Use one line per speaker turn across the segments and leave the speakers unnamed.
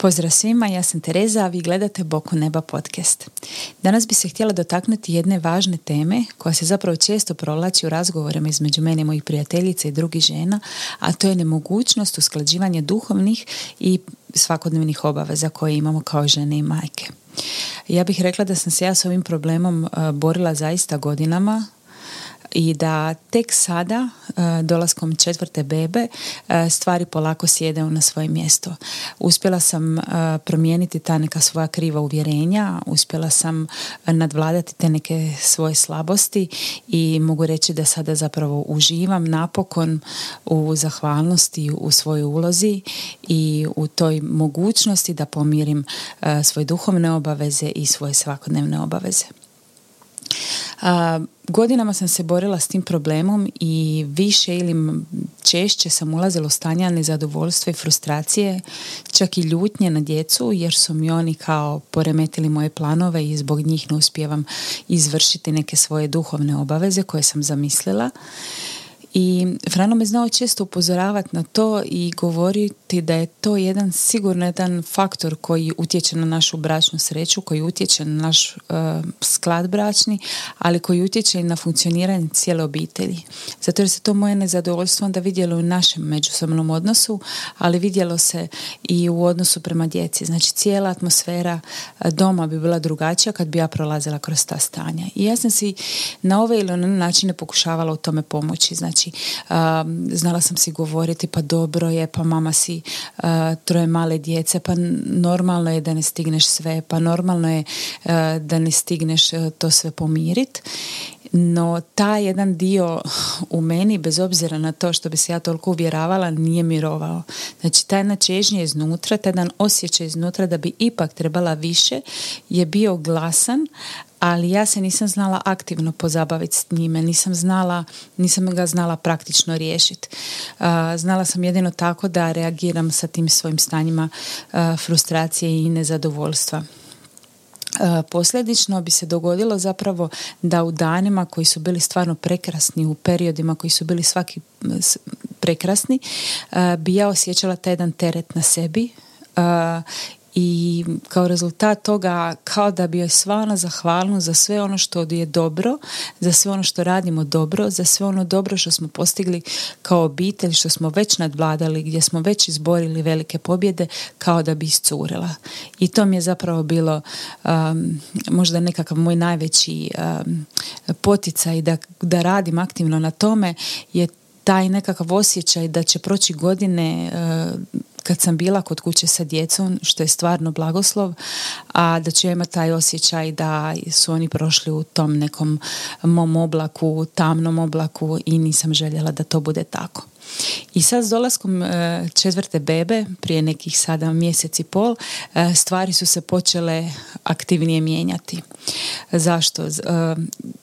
Pozdrav svima, ja sam Tereza, a vi gledate Boku neba podcast. Danas bi se htjela dotaknuti jedne važne teme koja se zapravo često provlači u razgovorima između mene i mojih prijateljica i drugih žena, a to je nemogućnost usklađivanja duhovnih i svakodnevnih obaveza koje imamo kao žene i majke. Ja bih rekla da sam se ja s ovim problemom eh, borila zaista godinama, i da tek sada, e, dolaskom četvrte bebe, e, stvari polako sjedaju na svoje mjesto. Uspjela sam e, promijeniti ta neka svoja kriva uvjerenja, uspjela sam nadvladati te neke svoje slabosti i mogu reći da sada zapravo uživam napokon u zahvalnosti u svojoj ulozi i u toj mogućnosti da pomirim svoje duhovne obaveze i svoje svakodnevne obaveze. Godinama sam se borila s tim problemom i više ili češće sam ulazila u stanja nezadovoljstva i frustracije, čak i ljutnje na djecu jer su mi oni kao poremetili moje planove i zbog njih ne uspijevam izvršiti neke svoje duhovne obaveze koje sam zamislila. I Frano me znao često upozoravati na to i govoriti da je to jedan sigurno jedan faktor koji utječe na našu bračnu sreću, koji utječe na naš uh, sklad bračni, ali koji utječe i na funkcioniranje cijele obitelji. Zato jer se to moje nezadovoljstvo onda vidjelo u našem međusobnom odnosu, ali vidjelo se i u odnosu prema djeci. Znači cijela atmosfera e, doma bi bila drugačija kad bi ja prolazila kroz ta stanja. I ja sam si na ove ili one načine pokušavala u tome pomoći. Znači Znači, znala sam si govoriti pa dobro je, pa mama si troje male djece, pa normalno je da ne stigneš sve, pa normalno je da ne stigneš to sve pomirit. No, taj jedan dio u meni, bez obzira na to što bi se ja toliko uvjeravala, nije mirovao. Znači, taj načežnje iznutra, taj jedan osjećaj iznutra da bi ipak trebala više, je bio glasan, ali ja se nisam znala aktivno pozabaviti s njime, nisam znala, nisam ga znala praktično riješiti. Znala sam jedino tako da reagiram sa tim svojim stanjima frustracije i nezadovoljstva. Posljedično bi se dogodilo zapravo da u danima koji su bili stvarno prekrasni, u periodima koji su bili svaki prekrasni, bi ja osjećala taj jedan teret na sebi i kao rezultat toga kao da bi joj sva ona zahvalnost za sve ono što je dobro, za sve ono što radimo dobro, za sve ono dobro što smo postigli kao obitelj, što smo već nadvladali, gdje smo već izborili velike pobjede, kao da bi iscurila. I to mi je zapravo bilo um, možda nekakav moj najveći um, poticaj da, da radim aktivno na tome je taj nekakav osjećaj da će proći godine uh, kad sam bila kod kuće sa djecom, što je stvarno blagoslov, a da ću imati taj osjećaj da su oni prošli u tom nekom mom oblaku, tamnom oblaku i nisam željela da to bude tako. I sad s dolaskom e, četvrte bebe, prije nekih sada mjesec i pol, e, stvari su se počele aktivnije mijenjati. Zašto? E,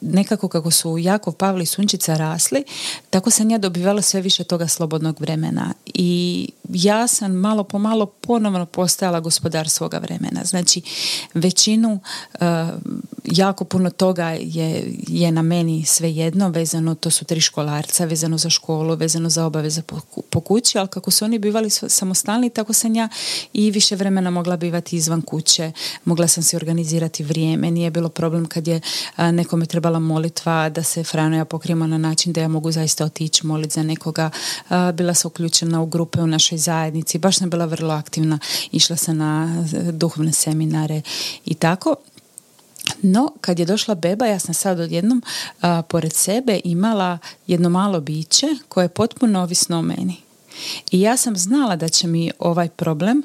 nekako kako su Jakov, Pavli i Sunčica rasli, tako sam ja dobivala sve više toga slobodnog vremena. I ja sam malo po malo ponovno postajala gospodar svoga vremena. Znači, većinu, jako puno toga je, je na meni svejedno, vezano, to su tri školarca, vezano za školu, vezano za obaveze po, kući, ali kako su oni bivali samostalni, tako sam ja i više vremena mogla bivati izvan kuće, mogla sam se organizirati vrijeme, nije bilo problem kad je nekome trebala molitva da se Frano ja pokrijemo na način da ja mogu zaista otići moliti za nekoga, bila sam uključena u grupe u našoj zajednici, baš sam bila vrlo aktivna, išla sam na duhovne seminare i tako. No, kad je došla beba, ja sam sad odjednom a, pored sebe imala jedno malo biće koje je potpuno ovisno o meni. I ja sam znala da će mi ovaj problem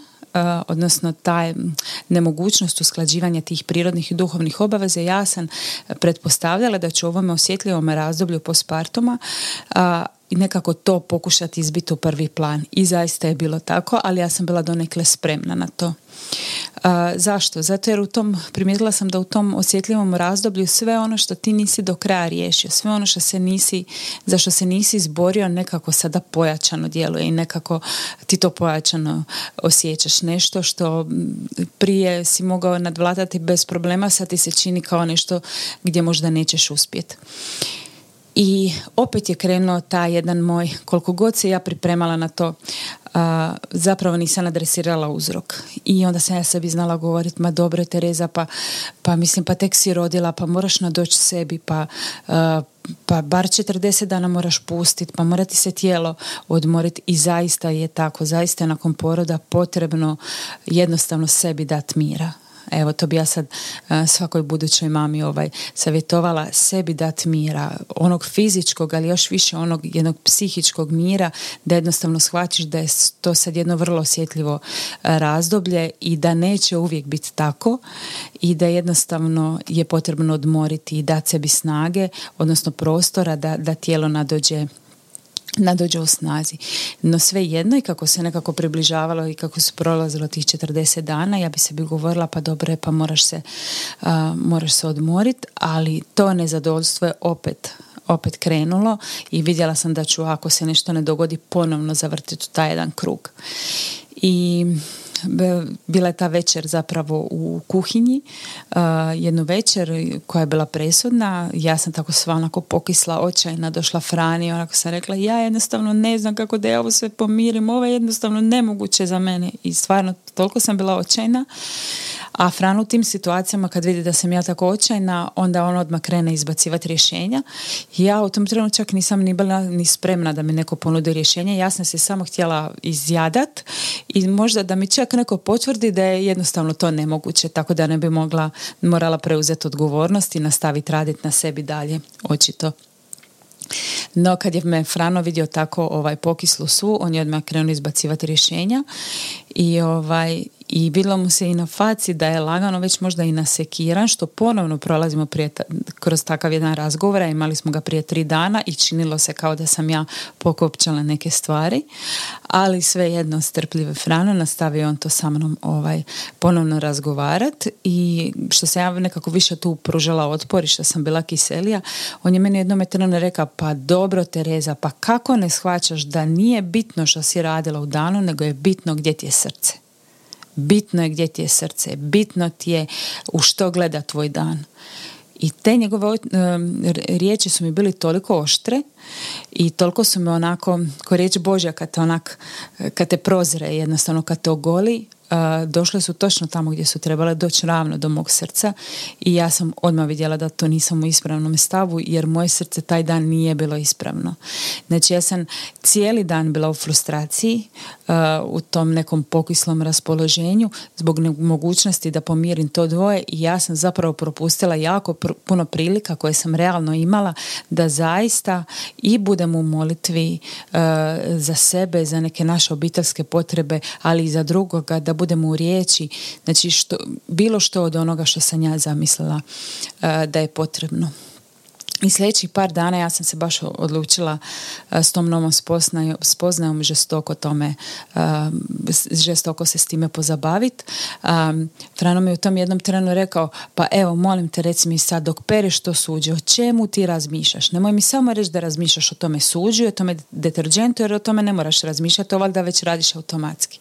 odnosno taj nemogućnost usklađivanja tih prirodnih i duhovnih obaveza ja sam pretpostavljala da ću ovome osjetljivom razdoblju pospartoma i nekako to pokušati izbiti u prvi plan. I zaista je bilo tako, ali ja sam bila donekle spremna na to. zašto? Zato jer u tom, primijetila sam da u tom osjetljivom razdoblju sve ono što ti nisi do kraja riješio, sve ono što se nisi, za što se nisi izborio nekako sada pojačano djeluje i nekako ti to pojačano osjećaš. Nešto što prije si mogao nadvladati bez problema, sad ti se čini kao nešto gdje možda nećeš uspjeti. I opet je krenuo taj jedan moj, koliko god se ja pripremala na to, zapravo nisam adresirala uzrok. I onda sam ja sebi znala govoriti, ma dobro Tereza, pa, pa mislim, pa tek si rodila, pa moraš nadoći sebi, pa, pa bar 40 dana moraš pustiti, pa mora ti se tijelo odmoriti i zaista je tako, zaista je nakon poroda potrebno jednostavno sebi dati mira. Evo, to bi ja sad svakoj budućoj mami ovaj, savjetovala sebi dati mira, onog fizičkog, ali još više onog jednog psihičkog mira, da jednostavno shvaćiš da je to sad jedno vrlo osjetljivo razdoblje i da neće uvijek biti tako i da jednostavno je potrebno odmoriti i dati sebi snage, odnosno prostora da, da tijelo nadođe nadođe u snazi. No sve jedno i kako se nekako približavalo i kako se prolazilo tih 40 dana, ja bi se bi govorila pa dobro je pa moraš se, uh, moraš se odmoriti, ali to nezadovoljstvo je opet opet krenulo i vidjela sam da ću ako se nešto ne dogodi ponovno zavrtiti taj jedan krug. I bila je ta večer zapravo u kuhinji, uh, jednu večer koja je bila presudna, ja sam tako sva onako pokisla očajna, došla Frani, onako sam rekla ja jednostavno ne znam kako da ja ovo sve pomirim, ovo je jednostavno nemoguće za mene. I stvarno toliko sam bila očajna a Fran u tim situacijama kad vidi da sam ja tako očajna, onda on odmah krene izbacivati rješenja. Ja u tom trenutku čak nisam ni bila ni spremna da mi neko ponudi rješenje. Ja sam se samo htjela izjadat i možda da mi čak neko potvrdi da je jednostavno to nemoguće, tako da ne bi mogla, morala preuzeti odgovornost i nastaviti raditi na sebi dalje, očito. No kad je me Frano vidio tako ovaj pokislu svu, on je odmah krenuo izbacivati rješenja i ovaj i bilo mu se i na faci da je lagano već možda i nasekiran što ponovno prolazimo prije, kroz takav jedan razgovor imali smo ga prije tri dana i činilo se kao da sam ja pokopčala neke stvari. Ali svejedno strpljive Frano nastavio on to sa mnom ovaj, ponovno razgovarat. I što se ja nekako više tu pružala otpor i što sam bila kiselija on je meni jednom eterno rekao pa dobro Tereza pa kako ne shvaćaš da nije bitno što si radila u danu nego je bitno gdje ti je srce bitno je gdje ti je srce, bitno ti je u što gleda tvoj dan. I te njegove riječi su mi bili toliko oštre i toliko su me onako, ko riječ Božja kad te onak, kad te prozre jednostavno kad te ogoli, došle su točno tamo gdje su trebale doći ravno do mog srca i ja sam odmah vidjela da to nisam u ispravnom stavu jer moje srce taj dan nije bilo ispravno. Znači ja sam cijeli dan bila u frustraciji, u tom nekom pokislom raspoloženju zbog mogućnosti da pomirim to dvoje i ja sam zapravo propustila jako puno prilika koje sam realno imala da zaista i budem u molitvi za sebe, za neke naše obiteljske potrebe, ali i za drugoga, da budemo u riječi, znači što, bilo što od onoga što sam ja zamislila uh, da je potrebno. I sljedećih par dana ja sam se baš odlučila uh, s tom novom spoznajom, žestoko tome, uh, žestoko se s time pozabaviti. Frano mi u tom jednom trenu rekao, pa evo, molim te, reci mi sad, dok pereš to suđe, o čemu ti razmišljaš? Nemoj mi samo reći da razmišljaš o tome suđu, o tome deterđentu, jer o tome ne moraš razmišljati, to valjda već radiš automatski.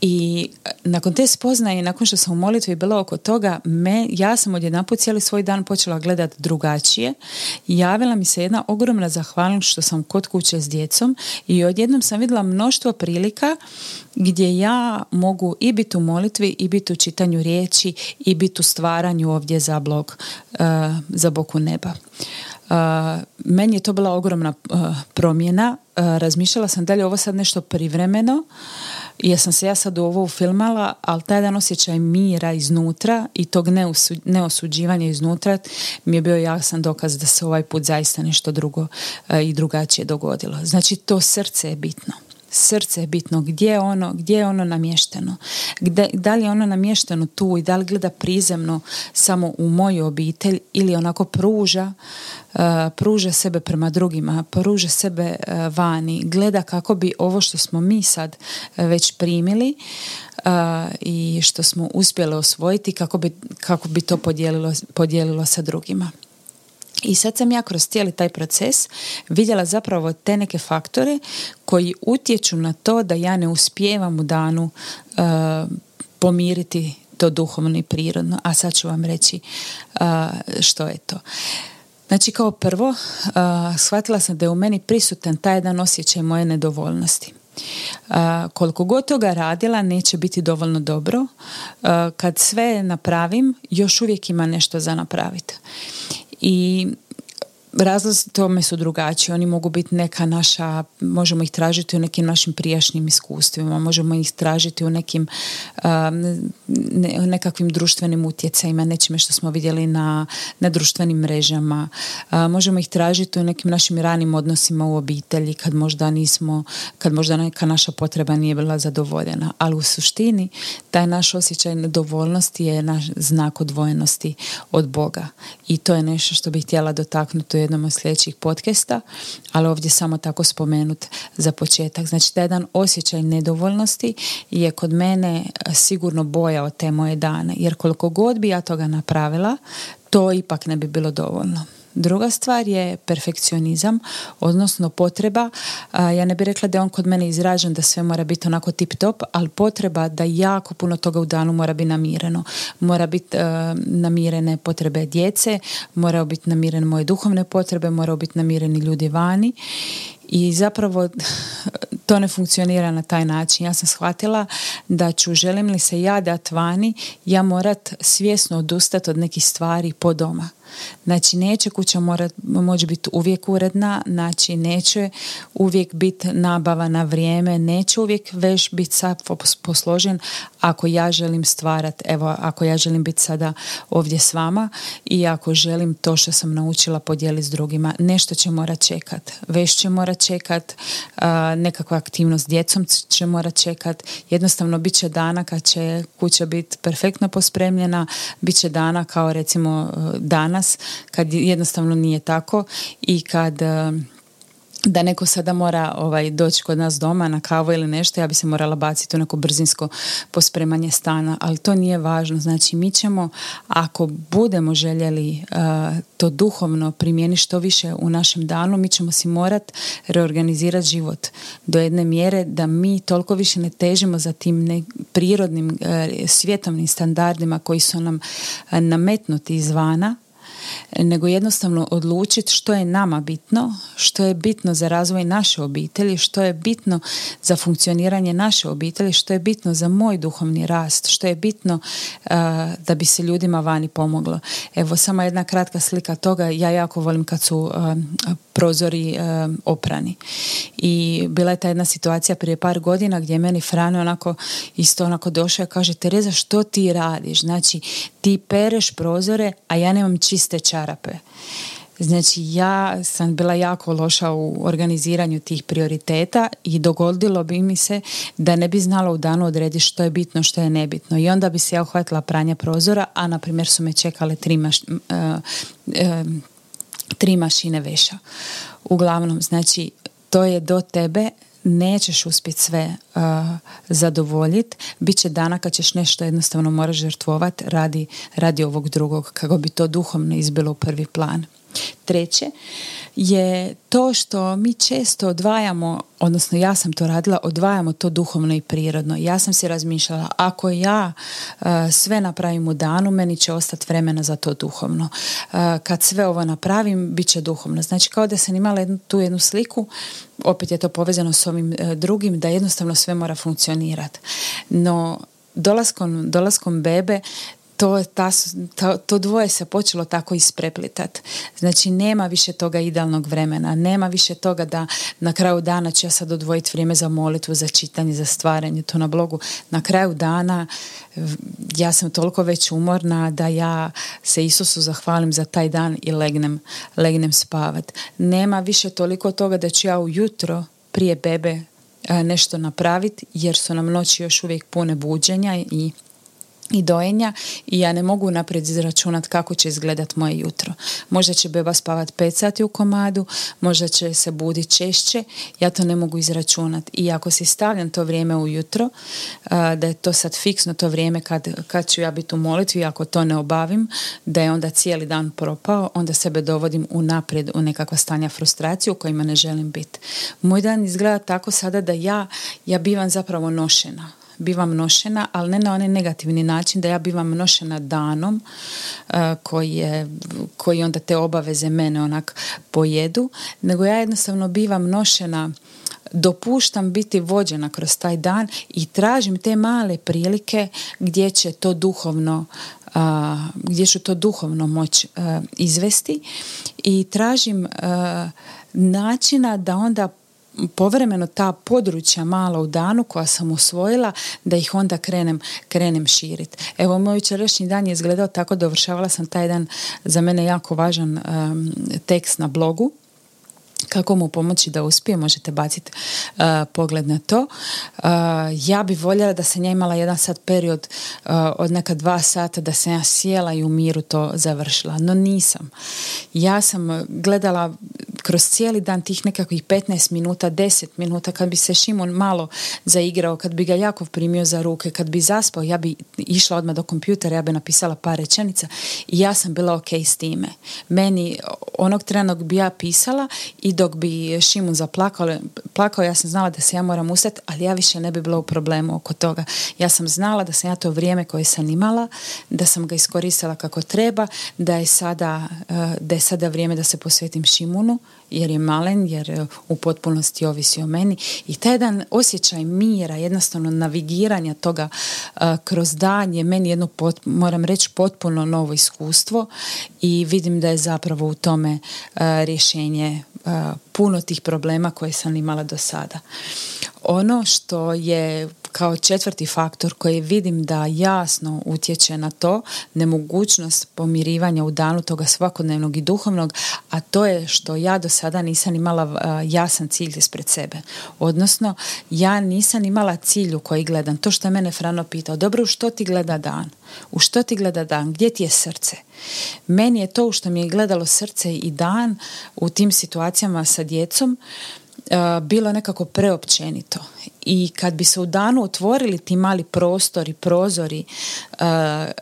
I e, nakon te spoznaje, nakon što sam u molitvi bila oko toga, me, ja sam odjedanput cijeli svoj dan počela gledati drugačije. Javila mi se jedna ogromna zahvalnost što sam kod kuće s djecom i odjednom sam vidjela mnoštvo prilika gdje ja mogu i biti u molitvi i biti u čitanju riječi i biti u stvaranju ovdje za blog, uh, za boku neba. Uh, meni je to bila ogromna promjena. razmišljala sam da li ovo sad nešto privremeno jer sam se ja sad u ovo ufilmala, ali taj jedan osjećaj mira iznutra i tog neosuđivanja iznutra mi je bio jasan dokaz da se ovaj put zaista nešto drugo e, i drugačije dogodilo. Znači to srce je bitno srce je bitno, gdje je ono, gdje je ono namješteno. Gde, da li je ono namješteno tu i da li gleda prizemno samo u moju obitelj ili onako pruža, uh, pruža sebe prema drugima, pruža sebe uh, vani, gleda kako bi ovo što smo mi sad uh, već primili i što smo uspjeli osvojiti, kako bi, kako bi to podijelilo, podijelilo sa drugima. I sad sam ja kroz cijeli taj proces vidjela zapravo te neke faktore koji utječu na to da ja ne uspijevam u danu uh, pomiriti to duhovno i prirodno. A sad ću vam reći uh, što je to. Znači kao prvo, shvatila sam da je u meni prisutan taj jedan osjećaj moje nedovoljnosti. koliko god toga radila neće biti dovoljno dobro. kad sve napravim, još uvijek ima nešto za napraviti. I razlozi tome su drugačiji. Oni mogu biti neka naša, možemo ih tražiti u nekim našim prijašnjim iskustvima, možemo ih tražiti u nekim nekakvim društvenim utjecajima, nečime što smo vidjeli na, na društvenim mrežama. možemo ih tražiti u nekim našim ranim odnosima u obitelji kad možda nismo, kad možda neka naša potreba nije bila zadovoljena. Ali u suštini taj naš osjećaj nedovoljnosti je naš znak odvojenosti od Boga. I to je nešto što bih htjela dotaknuti jednom od sljedećih podcasta, ali ovdje samo tako spomenut za početak. Znači, taj jedan osjećaj nedovoljnosti je kod mene e, sigurno boja od te moje dane, jer koliko god bi ja toga napravila, to ipak ne bi bilo dovoljno. Druga stvar je perfekcionizam, odnosno potreba, ja ne bih rekla da je on kod mene izražen da sve mora biti onako tip top, ali potreba da jako puno toga u danu mora biti namireno. Mora biti uh, namirene potrebe djece, mora biti namirene moje duhovne potrebe, mora biti namireni ljudi vani i zapravo to ne funkcionira na taj način. Ja sam shvatila da ću, želim li se ja dat vani, ja morat svjesno odustati od nekih stvari po doma. Znači neće kuća morat, moći biti uvijek uredna, znači neće uvijek biti nabava na vrijeme, neće uvijek već biti sad posložen ako ja želim stvarat, evo ako ja želim biti sada ovdje s vama i ako želim to što sam naučila podijeliti s drugima, nešto će morat čekat. Već će morat čekat, nekakva aktivnost s djecom će morat čekat, jednostavno bit će dana kad će kuća biti perfektno pospremljena, bit će dana kao recimo dana kad jednostavno nije tako i kad e, da neko sada mora ovaj, doći kod nas doma na kavu ili nešto, ja bi se morala baciti u neko brzinsko pospremanje stana, ali to nije važno. Znači, mi ćemo, ako budemo željeli e, to duhovno primijeniti što više u našem danu, mi ćemo si morat reorganizirati život do jedne mjere da mi toliko više ne težimo za tim ne, prirodnim uh, svjetovnim standardima koji su nam nametnuti izvana, nego jednostavno odlučiti što je nama bitno, što je bitno za razvoj naše obitelji, što je bitno za funkcioniranje naše obitelji, što je bitno za moj duhovni rast, što je bitno uh, da bi se ljudima vani pomoglo. Evo samo jedna kratka slika toga, ja jako volim kad su uh, prozori uh, oprani. I bila je ta jedna situacija prije par godina gdje je meni Frane onako isto onako došao i kaže Tereza što ti radiš? Znači ti pereš prozore, a ja nemam čiste čarape. Znači ja sam bila jako loša u organiziranju tih prioriteta i dogodilo bi mi se da ne bi znala u danu odrediti što je bitno, što je nebitno. I onda bi se ja uhvatila pranja prozora, a na primjer su me čekale tri, maš, uh, tri mašine veša. Uglavnom, znači to je do tebe nećeš uspjeti sve uh, zadovoljiti. Biće dana kad ćeš nešto jednostavno moraš žrtvovati radi, radi ovog drugog, kako bi to duhovno izbilo u prvi plan. Treće je to što mi često odvajamo, odnosno ja sam to radila, odvajamo to duhovno i prirodno. Ja sam si razmišljala, ako ja uh, sve napravim u danu, meni će ostati vremena za to duhovno. Uh, kad sve ovo napravim, bit će duhovno. Znači kao da sam imala jednu, tu jednu sliku, opet je to povezano s ovim uh, drugim, da jednostavno sve mora funkcionirati. No, dolaskom, dolaskom bebe to, ta, to, to dvoje se počelo tako ispreplitat. Znači nema više toga idealnog vremena, nema više toga da na kraju dana ću ja sad odvojiti vrijeme za molitvu, za čitanje, za stvaranje, to na blogu. Na kraju dana ja sam toliko već umorna da ja se Isusu zahvalim za taj dan i legnem, legnem spavat. Nema više toliko toga da ću ja ujutro prije bebe nešto napraviti jer su nam noći još uvijek pune buđenja i i dojenja i ja ne mogu naprijed izračunati kako će izgledat moje jutro. Možda će beba spavat 5 sati u komadu, možda će se buditi češće, ja to ne mogu izračunati. I ako si stavljam to vrijeme ujutro, da je to sad fiksno to vrijeme kad, kad ću ja biti u molitvi, ako to ne obavim, da je onda cijeli dan propao, onda sebe dovodim unaprijed u nekakva stanja frustracije u kojima ne želim biti. Moj dan izgleda tako sada da ja, ja bivam zapravo nošena bivam nošena, ali ne na onaj negativni način da ja bivam nošena danom koji, je, koji onda te obaveze mene onak pojedu, nego ja jednostavno bivam nošena dopuštam biti vođena kroz taj dan i tražim te male prilike gdje će to duhovno gdje ću to duhovno moći izvesti i tražim načina da onda povremeno ta područja mala u danu koja sam usvojila da ih onda krenem, krenem širiti. Evo moj jučerašnji dan je izgledao tako dovršavala sam taj dan za mene jako važan tekst na blogu kako mu pomoći da uspije, možete baciti uh, pogled na to. Uh, ja bi voljela da sam ja imala jedan sad period uh, od neka dva sata da sam ja sjela i u miru to završila, no nisam. Ja sam gledala kroz cijeli dan tih nekakvih 15 minuta, 10 minuta, kad bi se Šimon malo zaigrao, kad bi ga Jakov primio za ruke, kad bi zaspao, ja bi išla odmah do kompjutera, ja bi napisala par rečenica i ja sam bila ok s time. Meni onog trenog bi ja pisala i dok bi Šimun zaplakao, plakao, ja sam znala da se ja moram ustati, ali ja više ne bi bila u problemu oko toga. Ja sam znala da sam ja to vrijeme koje sam imala, da sam ga iskoristila kako treba, da je sada, eh, da je sada vrijeme da se posvetim Šimunu, jer je malen, jer eh, u potpunosti ovisi o meni i taj jedan osjećaj mira, jednostavno navigiranja toga eh, kroz dan je meni jedno, moram reći, potpuno novo iskustvo i vidim da je zapravo u tome rješenje puno tih problema koje sam imala do sada. Ono što je kao četvrti faktor koji vidim da jasno utječe na to, nemogućnost pomirivanja u danu toga svakodnevnog i duhovnog, a to je što ja do sada nisam imala jasan cilj ispred sebe. Odnosno, ja nisam imala cilj u koji gledam. To što je mene Frano pitao, dobro, u što ti gleda dan? U što ti gleda dan? Gdje ti je srce? Meni je to u što mi je gledalo srce i dan u tim situacijama sa djecom bilo nekako preopćenito i kad bi se u danu otvorili ti mali prostori, prozori,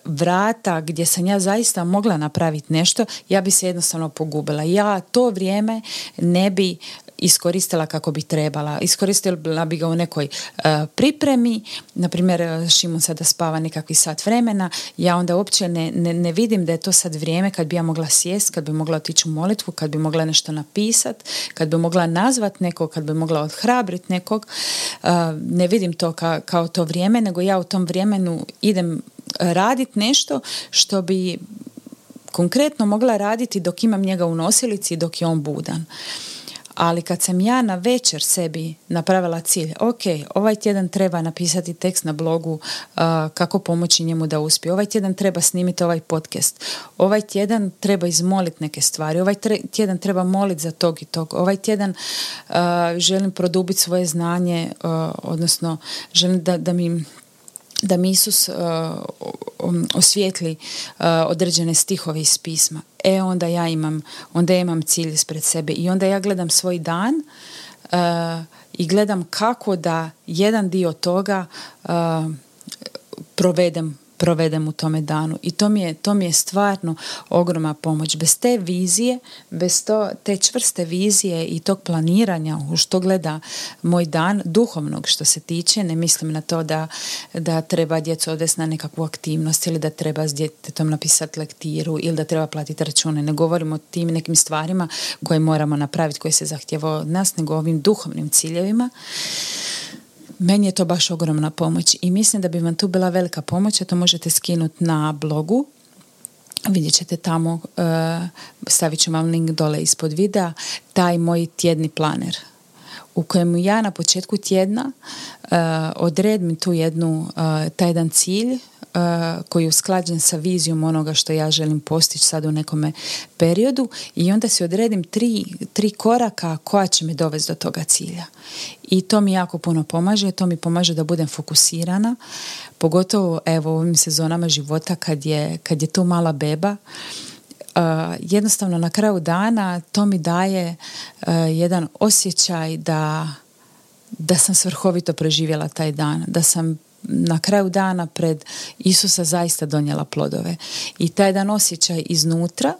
vrata gdje sam ja zaista mogla napraviti nešto, ja bi se jednostavno pogubila. Ja to vrijeme ne bi iskoristila kako bi trebala. Iskoristila bi ga u nekoj uh, pripremi, na primjer Šimun sada spava nekakvi sat vremena, ja onda uopće ne, ne, ne, vidim da je to sad vrijeme kad bi ja mogla sjest, kad bi mogla otići u molitvu, kad bi mogla nešto napisat, kad bi mogla nazvat nekog, kad bi mogla odhrabriti nekog. Uh, ne vidim to ka, kao to vrijeme, nego ja u tom vremenu idem raditi nešto što bi konkretno mogla raditi dok imam njega u nosilici i dok je on budan ali kad sam ja na večer sebi napravila cilj, ok, ovaj tjedan treba napisati tekst na blogu uh, kako pomoći njemu da uspije, ovaj tjedan treba snimiti ovaj podcast, ovaj tjedan treba izmoliti neke stvari, ovaj tjedan treba moliti za tog i tog, ovaj tjedan uh, želim produbiti svoje znanje, uh, odnosno želim da, da mi da mi Isus uh, osvijetli uh, određene stihove iz pisma. E onda ja imam, onda ja imam cilj ispred sebe i onda ja gledam svoj dan uh, i gledam kako da jedan dio toga provedem provedem u tome danu. I to mi je, to mi je stvarno ogromna pomoć. Bez te vizije, bez to, te čvrste vizije i tog planiranja u što gleda moj dan, duhovnog što se tiče, ne mislim na to da, da treba djecu odvesti na nekakvu aktivnost ili da treba s djetetom napisati lektiru ili da treba platiti račune. Ne govorimo o tim nekim stvarima koje moramo napraviti, koje se zahtjeva od nas, nego ovim duhovnim ciljevima meni je to baš ogromna pomoć i mislim da bi vam tu bila velika pomoć, a to možete skinuti na blogu. Vidjet ćete tamo, uh, stavit ću vam link dole ispod videa, taj moj tjedni planer u kojemu ja na početku tjedna uh, odredim tu jednu, uh, taj jedan cilj koji je usklađen sa vizijom onoga što ja želim postići sad u nekome periodu i onda si odredim tri, tri koraka koja će me dovesti do toga cilja. I to mi jako puno pomaže, to mi pomaže da budem fokusirana, pogotovo evo ovim sezonama života kad je, kad je tu mala beba, jednostavno na kraju dana to mi daje uh, jedan osjećaj da da sam svrhovito preživjela taj dan, da sam na kraju dana pred Isusa zaista donijela plodove. I taj jedan osjećaj iznutra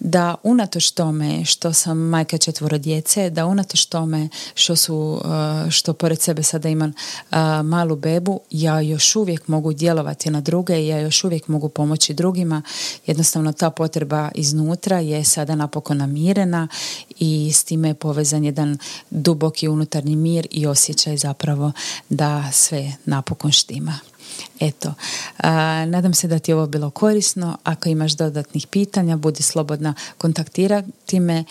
da unatoč tome što sam majka četvoro djece, da unatoč tome što su, uh, što pored sebe sada imam uh, malu bebu, ja još uvijek mogu djelovati na druge, ja još uvijek mogu pomoći drugima. Jednostavno ta potreba iznutra je sada napokon namirena i s time je povezan jedan duboki unutarnji mir i osjećaj zapravo da sve napokon štima. Eto, nadam se da ti je ovo bilo korisno. Ako imaš dodatnih pitanja, budi slobodna kontaktirati me.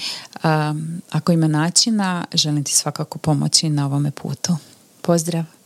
ako ima načina, želim ti svakako pomoći na ovome putu. Pozdrav!